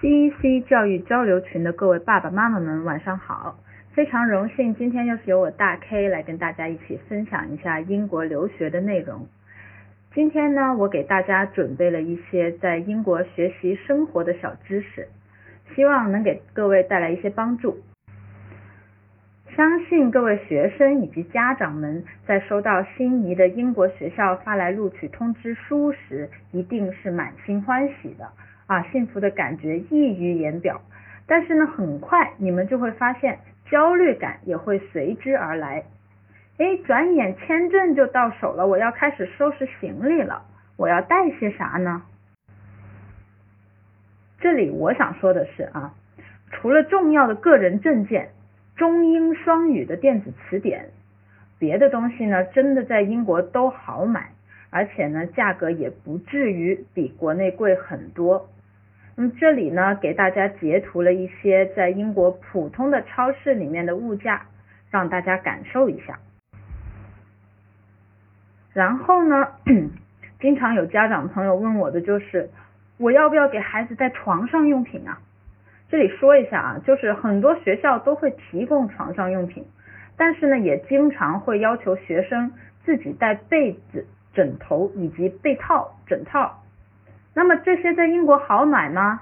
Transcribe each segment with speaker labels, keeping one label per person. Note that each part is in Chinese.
Speaker 1: CEC 教育交流群的各位爸爸妈妈们，晚上好！非常荣幸，今天又是由我大 K 来跟大家一起分享一下英国留学的内容。今天呢，我给大家准备了一些在英国学习生活的小知识，希望能给各位带来一些帮助。相信各位学生以及家长们在收到心仪的英国学校发来录取通知书时，一定是满心欢喜的。啊，幸福的感觉溢于言表，但是呢，很快你们就会发现焦虑感也会随之而来。哎，转眼签证就到手了，我要开始收拾行李了，我要带些啥呢？这里我想说的是啊，除了重要的个人证件、中英双语的电子词典，别的东西呢，真的在英国都好买，而且呢，价格也不至于比国内贵很多。那么这里呢，给大家截图了一些在英国普通的超市里面的物价，让大家感受一下。然后呢，经常有家长朋友问我的就是，我要不要给孩子带床上用品啊？这里说一下啊，就是很多学校都会提供床上用品，但是呢，也经常会要求学生自己带被子、枕头以及被套、枕套。那么这些在英国好买吗？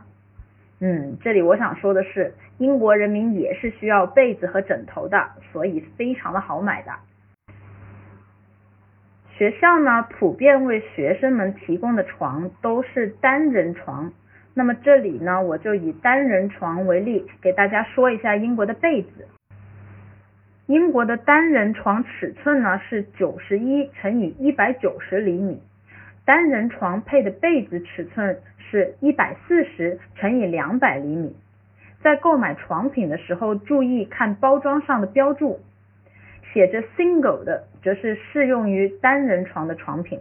Speaker 1: 嗯，这里我想说的是，英国人民也是需要被子和枕头的，所以非常的好买的。学校呢，普遍为学生们提供的床都是单人床。那么这里呢，我就以单人床为例，给大家说一下英国的被子。英国的单人床尺寸呢是九十一乘以一百九十厘米。单人床配的被子尺寸是一百四十乘以两百厘米。在购买床品的时候，注意看包装上的标注，写着 single 的，则是适用于单人床的床品。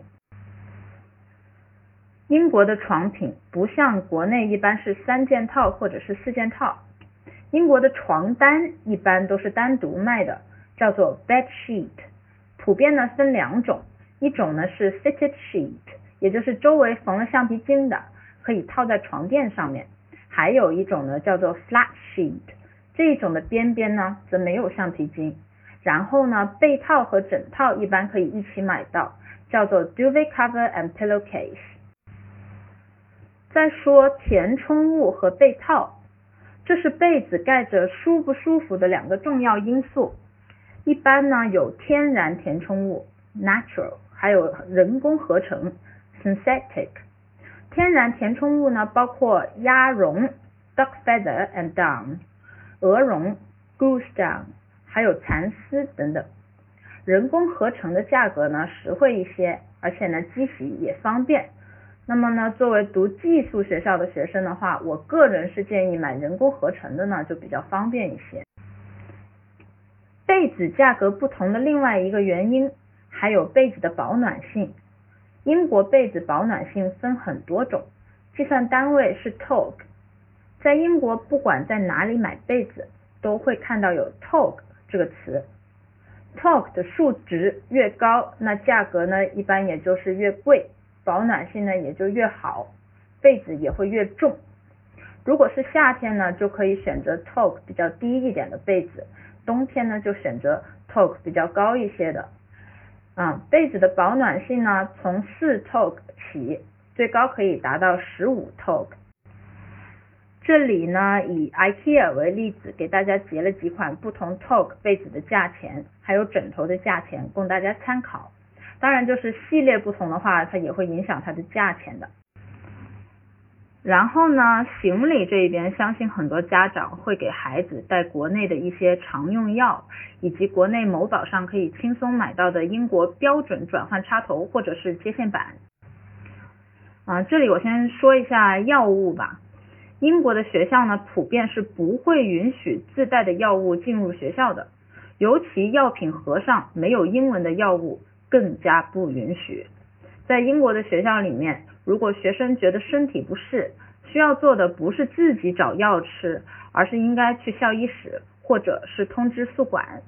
Speaker 1: 英国的床品不像国内一般是三件套或者是四件套，英国的床单一般都是单独卖的，叫做 bed sheet，普遍呢分两种。一种呢是 fitted sheet，也就是周围缝了橡皮筋的，可以套在床垫上面；还有一种呢叫做 flat sheet，这一种的边边呢则没有橡皮筋。然后呢，被套和枕套一般可以一起买到，叫做 duvet cover and pillowcase。再说填充物和被套，这是被子盖着舒不舒服的两个重要因素。一般呢有天然填充物 natural。还有人工合成 synthetic，天然填充物呢包括鸭绒 duck feather and down，鹅绒 goose down，还有蚕丝等等。人工合成的价格呢实惠一些，而且呢机洗也方便。那么呢作为读寄宿学校的学生的话，我个人是建议买人工合成的呢就比较方便一些。被子价格不同的另外一个原因。还有被子的保暖性，英国被子保暖性分很多种，计算单位是 tog。在英国不管在哪里买被子，都会看到有 tog 这个词。tog 的数值越高，那价格呢一般也就是越贵，保暖性呢也就越好，被子也会越重。如果是夏天呢，就可以选择 tog 比较低一点的被子，冬天呢就选择 tog 比较高一些的。啊，被子的保暖性呢，从四 tog 起，最高可以达到十五 tog。这里呢，以 IKEA 为例子，给大家截了几款不同 tog 被子的价钱，还有枕头的价钱，供大家参考。当然，就是系列不同的话，它也会影响它的价钱的。然后呢，行李这一边，相信很多家长会给孩子带国内的一些常用药，以及国内某宝上可以轻松买到的英国标准转换插头或者是接线板。啊，这里我先说一下药物吧。英国的学校呢，普遍是不会允许自带的药物进入学校的，尤其药品盒上没有英文的药物更加不允许。在英国的学校里面。如果学生觉得身体不适，需要做的不是自己找药吃，而是应该去校医室或者是通知宿管。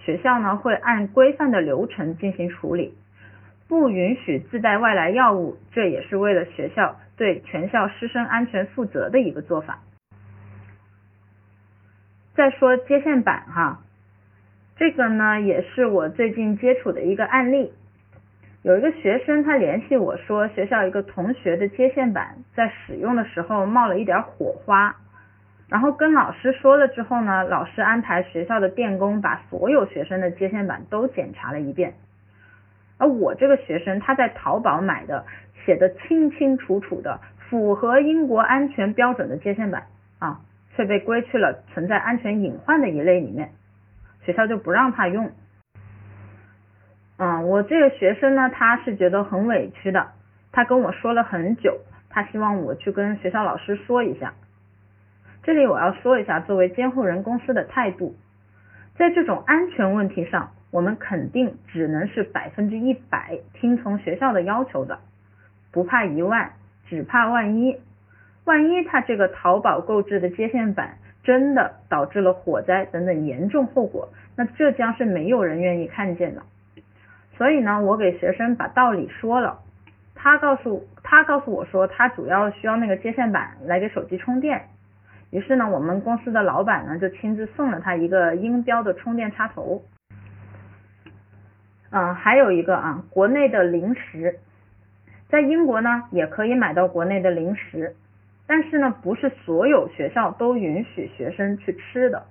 Speaker 1: 学校呢会按规范的流程进行处理。不允许自带外来药物，这也是为了学校对全校师生安全负责的一个做法。再说接线板哈，这个呢也是我最近接触的一个案例。有一个学生他联系我说，学校一个同学的接线板在使用的时候冒了一点火花，然后跟老师说了之后呢，老师安排学校的电工把所有学生的接线板都检查了一遍。而我这个学生他在淘宝买的写的清清楚楚的符合英国安全标准的接线板啊，却被归去了存在安全隐患的一类里面，学校就不让他用。嗯，我这个学生呢，他是觉得很委屈的，他跟我说了很久，他希望我去跟学校老师说一下。这里我要说一下作为监护人公司的态度，在这种安全问题上。我们肯定只能是百分之一百听从学校的要求的，不怕一万，只怕万一。万一他这个淘宝购置的接线板真的导致了火灾等等严重后果，那这将是没有人愿意看见的。所以呢，我给学生把道理说了，他告诉他告诉我说，他主要需要那个接线板来给手机充电。于是呢，我们公司的老板呢就亲自送了他一个音标的充电插头。嗯，还有一个啊，国内的零食，在英国呢也可以买到国内的零食，但是呢不是所有学校都允许学生去吃的。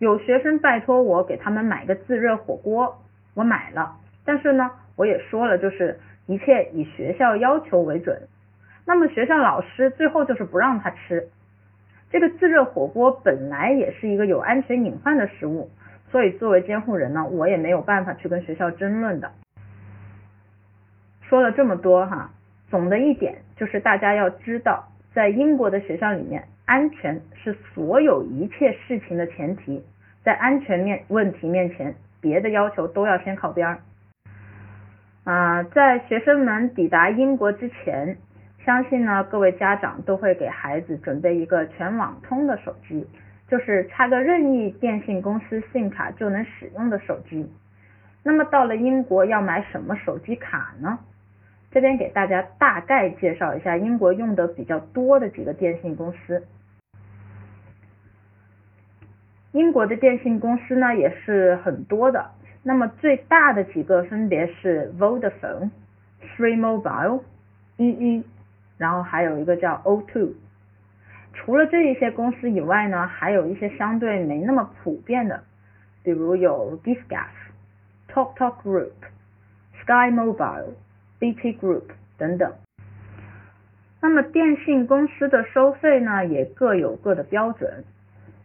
Speaker 1: 有学生拜托我给他们买个自热火锅，我买了，但是呢我也说了，就是一切以学校要求为准。那么学校老师最后就是不让他吃这个自热火锅，本来也是一个有安全隐患的食物。所以作为监护人呢，我也没有办法去跟学校争论的。说了这么多哈，总的一点就是大家要知道，在英国的学校里面，安全是所有一切事情的前提，在安全面问题面前，别的要求都要先靠边儿。啊，在学生们抵达英国之前，相信呢各位家长都会给孩子准备一个全网通的手机。就是插个任意电信公司信卡就能使用的手机。那么到了英国要买什么手机卡呢？这边给大家大概介绍一下英国用的比较多的几个电信公司。英国的电信公司呢也是很多的，那么最大的几个分别是 Vodafone、Three Mobile、EE，然后还有一个叫 O2。除了这一些公司以外呢，还有一些相对没那么普遍的，比如有 Giscaf、TalkTalk Group、Sky Mobile、BT Group 等等。那么电信公司的收费呢，也各有各的标准。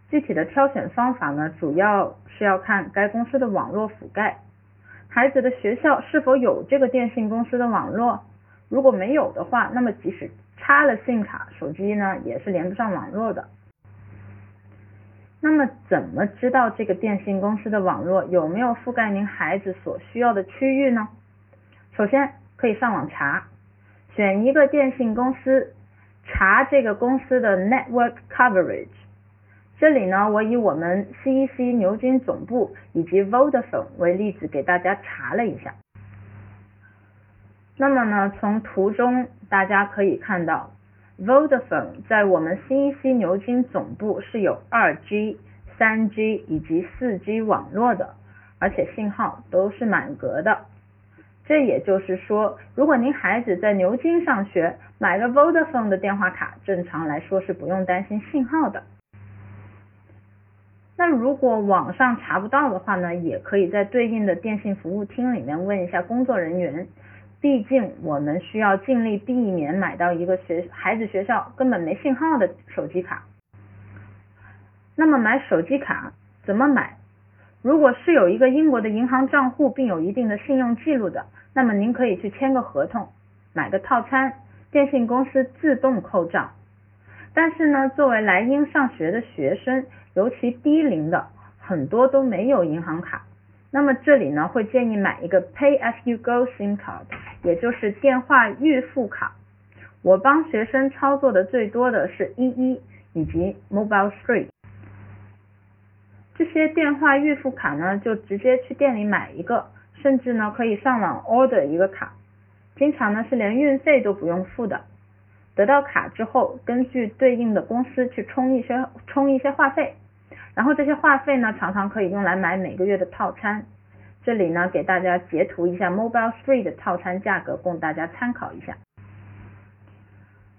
Speaker 1: 具体的挑选方法呢，主要是要看该公司的网络覆盖，孩子的学校是否有这个电信公司的网络。如果没有的话，那么即使插了信卡，手机呢也是连不上网络的。那么怎么知道这个电信公司的网络有没有覆盖您孩子所需要的区域呢？首先可以上网查，选一个电信公司，查这个公司的 network coverage。这里呢，我以我们 CEC 牛津总部以及 Vodafone 为例子，给大家查了一下。那么呢，从图中大家可以看到，Vodafone 在我们 CEC 牛津总部是有 2G、3G 以及 4G 网络的，而且信号都是满格的。这也就是说，如果您孩子在牛津上学，买个 Vodafone 的电话卡，正常来说是不用担心信号的。那如果网上查不到的话呢，也可以在对应的电信服务厅里面问一下工作人员。毕竟我们需要尽力避免买到一个学孩子学校根本没信号的手机卡。那么买手机卡怎么买？如果是有一个英国的银行账户并有一定的信用记录的，那么您可以去签个合同，买个套餐，电信公司自动扣账。但是呢，作为来英上学的学生，尤其低龄的，很多都没有银行卡。那么这里呢，会建议买一个 Pay as you go SIM card，也就是电话预付卡。我帮学生操作的最多的是一一以及 Mobile Three。这些电话预付卡呢，就直接去店里买一个，甚至呢可以上网 order 一个卡，经常呢是连运费都不用付的。得到卡之后，根据对应的公司去充一些充一些话费，然后这些话费呢常常可以用来买每个月的套餐。这里呢给大家截图一下 Mobile Three 的套餐价格，供大家参考一下。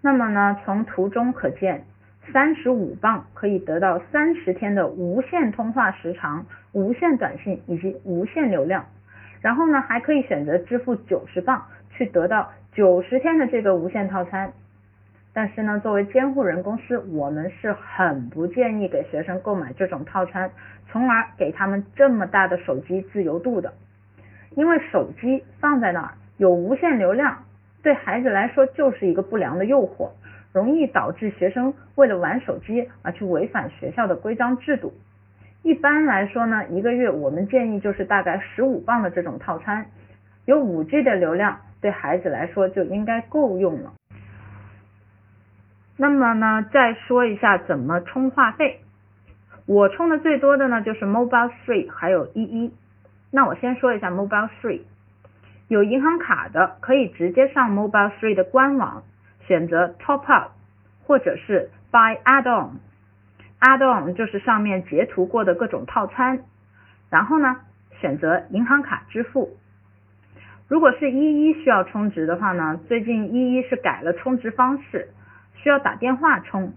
Speaker 1: 那么呢，从图中可见，三十五磅可以得到三十天的无线通话时长、无线短信以及无限流量。然后呢，还可以选择支付九十磅去得到九十天的这个无限套餐。但是呢，作为监护人公司，我们是很不建议给学生购买这种套餐，从而给他们这么大的手机自由度的。因为手机放在那儿有无限流量，对孩子来说就是一个不良的诱惑，容易导致学生为了玩手机而去违反学校的规章制度。一般来说呢，一个月我们建议就是大概十五磅的这种套餐，有五 G 的流量，对孩子来说就应该够用了。那么呢，再说一下怎么充话费。我充的最多的呢就是 Mobile Three 还有一一。那我先说一下 Mobile Three，有银行卡的可以直接上 Mobile Three 的官网，选择 Top Up 或者是 Buy Add-on。Add-on 就是上面截图过的各种套餐，然后呢选择银行卡支付。如果是一一需要充值的话呢，最近一一是改了充值方式。需要打电话充，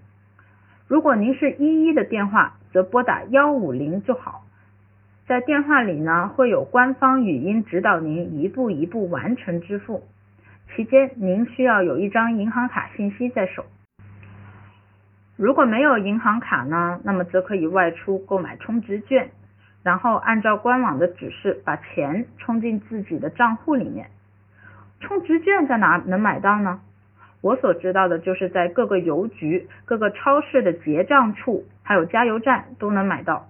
Speaker 1: 如果您是一一的电话，则拨打幺五零就好。在电话里呢，会有官方语音指导您一步一步完成支付。期间您需要有一张银行卡信息在手。如果没有银行卡呢，那么则可以外出购买充值券，然后按照官网的指示把钱充进自己的账户里面。充值券在哪能买到呢？我所知道的就是在各个邮局、各个超市的结账处，还有加油站都能买到。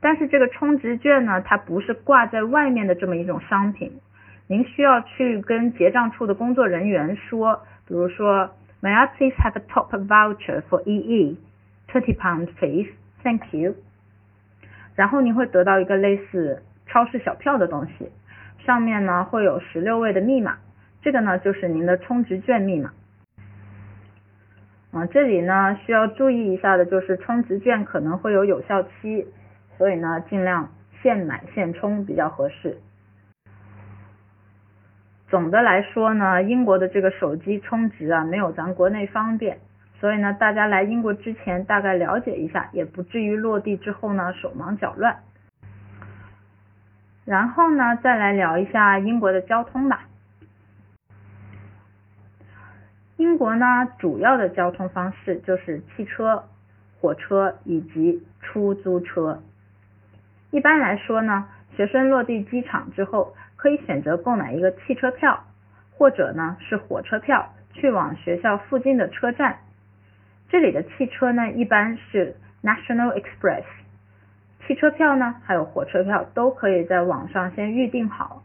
Speaker 1: 但是这个充值券呢，它不是挂在外面的这么一种商品，您需要去跟结账处的工作人员说，比如说，May I please have a top voucher for EE twenty pound please, thank you。然后您会得到一个类似超市小票的东西，上面呢会有十六位的密码，这个呢就是您的充值券密码。啊，这里呢需要注意一下的就是充值券可能会有有效期，所以呢尽量现买现充比较合适。总的来说呢，英国的这个手机充值啊没有咱国内方便，所以呢大家来英国之前大概了解一下，也不至于落地之后呢手忙脚乱。然后呢再来聊一下英国的交通吧。英国呢，主要的交通方式就是汽车、火车以及出租车。一般来说呢，学生落地机场之后，可以选择购买一个汽车票，或者呢是火车票，去往学校附近的车站。这里的汽车呢，一般是 National Express。汽车票呢，还有火车票都可以在网上先预定好。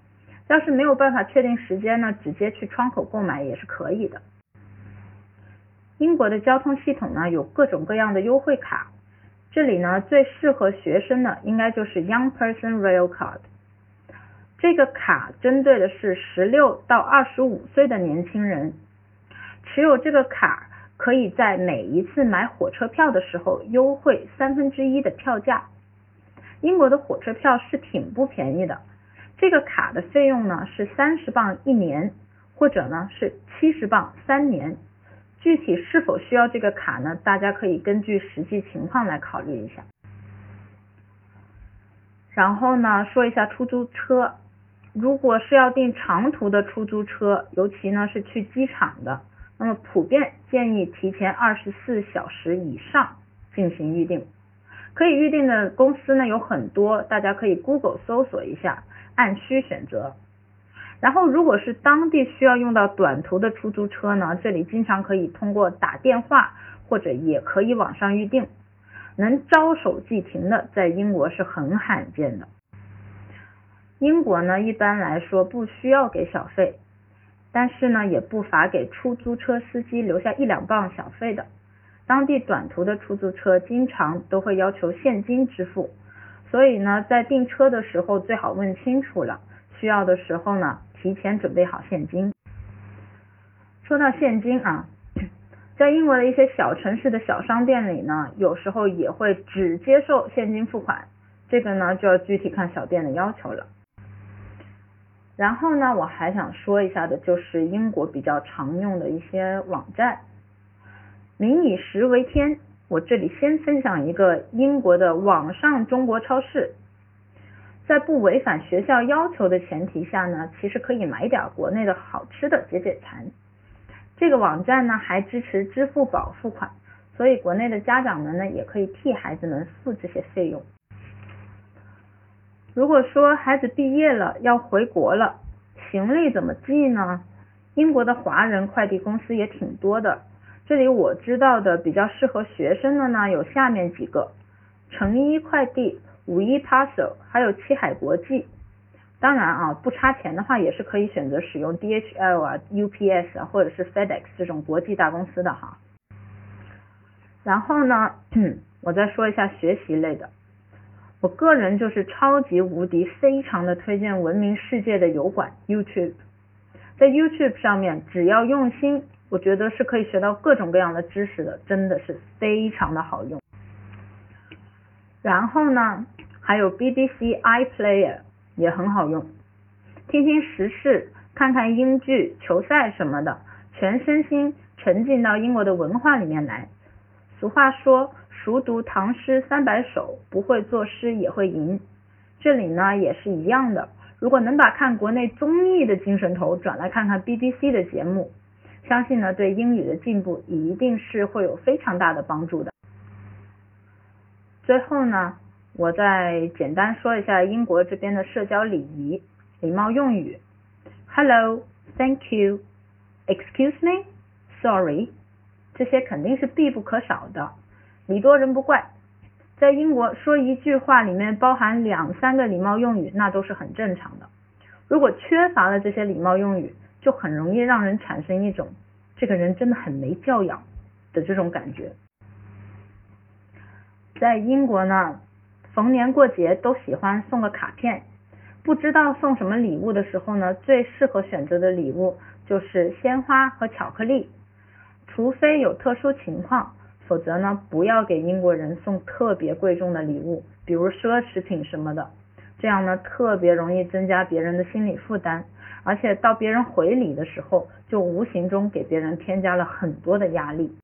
Speaker 1: 要是没有办法确定时间呢，直接去窗口购买也是可以的。英国的交通系统呢有各种各样的优惠卡，这里呢最适合学生的应该就是 Young Person Rail Card。这个卡针对的是十六到二十五岁的年轻人，持有这个卡可以在每一次买火车票的时候优惠三分之一的票价。英国的火车票是挺不便宜的，这个卡的费用呢是三十磅一年，或者呢是七十磅三年。具体是否需要这个卡呢？大家可以根据实际情况来考虑一下。然后呢，说一下出租车。如果是要订长途的出租车，尤其呢是去机场的，那么普遍建议提前二十四小时以上进行预定。可以预定的公司呢有很多，大家可以 Google 搜索一下，按需选择。然后，如果是当地需要用到短途的出租车呢，这里经常可以通过打电话或者也可以网上预定，能招手即停的，在英国是很罕见的。英国呢，一般来说不需要给小费，但是呢，也不乏给出租车司机留下一两磅小费的。当地短途的出租车经常都会要求现金支付，所以呢，在订车的时候最好问清楚了，需要的时候呢。提前准备好现金。说到现金啊，在英国的一些小城市的小商店里呢，有时候也会只接受现金付款，这个呢就要具体看小店的要求了。然后呢，我还想说一下的就是英国比较常用的一些网站，民以食为天。我这里先分享一个英国的网上中国超市，在不违反学校要求的前提下呢，其实可以买点国内的好吃的解解馋。这个网站呢还支持支付宝付款，所以国内的家长们呢也可以替孩子们付这些费用。如果说孩子毕业了要回国了，行李怎么寄呢？英国的华人快递公司也挺多的。这里我知道的比较适合学生的呢，有下面几个：成衣快递、五一 Parcel，还有七海国际。当然啊，不差钱的话，也是可以选择使用 DHL 啊、UPS 啊，或者是 FedEx 这种国际大公司的哈。然后呢，我再说一下学习类的。我个人就是超级无敌非常的推荐闻名世界的油管 YouTube，在 YouTube 上面，只要用心。我觉得是可以学到各种各样的知识的，真的是非常的好用。然后呢，还有 BBC iPlayer 也很好用，听听时事，看看英剧、球赛什么的，全身心沉浸到英国的文化里面来。俗话说，熟读唐诗三百首，不会作诗也会吟。这里呢也是一样的，如果能把看国内综艺的精神头转来看看 BBC 的节目。相信呢，对英语的进步一定是会有非常大的帮助的。最后呢，我再简单说一下英国这边的社交礼仪、礼貌用语。Hello，Thank you，Excuse me，Sorry，这些肯定是必不可少的。礼多人不怪，在英国说一句话里面包含两三个礼貌用语，那都是很正常的。如果缺乏了这些礼貌用语，就很容易让人产生一种这个人真的很没教养的这种感觉。在英国呢，逢年过节都喜欢送个卡片，不知道送什么礼物的时候呢，最适合选择的礼物就是鲜花和巧克力。除非有特殊情况，否则呢，不要给英国人送特别贵重的礼物，比如奢侈品什么的，这样呢，特别容易增加别人的心理负担。而且到别人回礼的时候，就无形中给别人添加了很多的压力。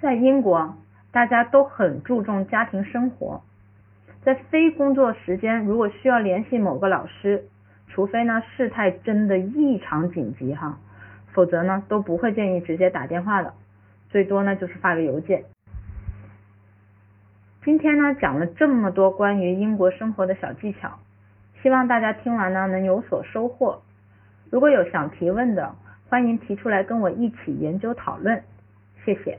Speaker 1: 在英国，大家都很注重家庭生活，在非工作时间，如果需要联系某个老师，除非呢事态真的异常紧急哈，否则呢都不会建议直接打电话的，最多呢就是发个邮件。今天呢讲了这么多关于英国生活的小技巧。希望大家听完呢能有所收获。如果有想提问的，欢迎提出来跟我一起研究讨论。谢谢。